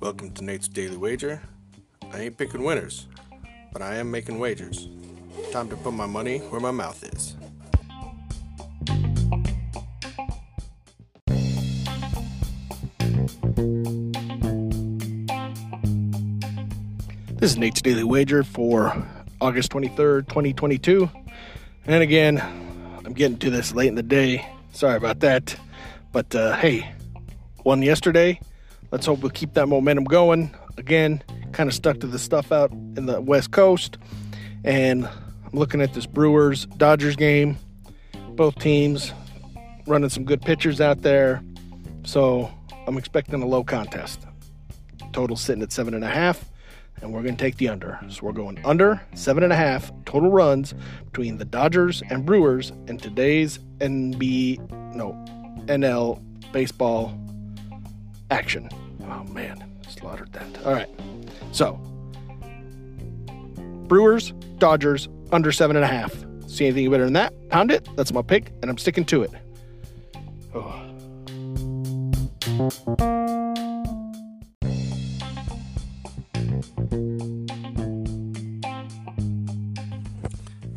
Welcome to Nate's Daily Wager. I ain't picking winners, but I am making wagers. Time to put my money where my mouth is. This is Nate's Daily Wager for August 23rd, 2022. And again, I'm getting to this late in the day. Sorry about that. But uh, hey, won yesterday. Let's hope we'll keep that momentum going. Again, kind of stuck to the stuff out in the West Coast. And I'm looking at this Brewers Dodgers game. Both teams running some good pitchers out there. So I'm expecting a low contest. Total sitting at seven and a half and we're going to take the under. So we're going under seven and a half total runs between the Dodgers and Brewers in today's NB no NL baseball action. Oh man, slaughtered that. All right, so Brewers, Dodgers under seven and a half. See anything better than that? Pound it. That's my pick, and I'm sticking to it. Oh.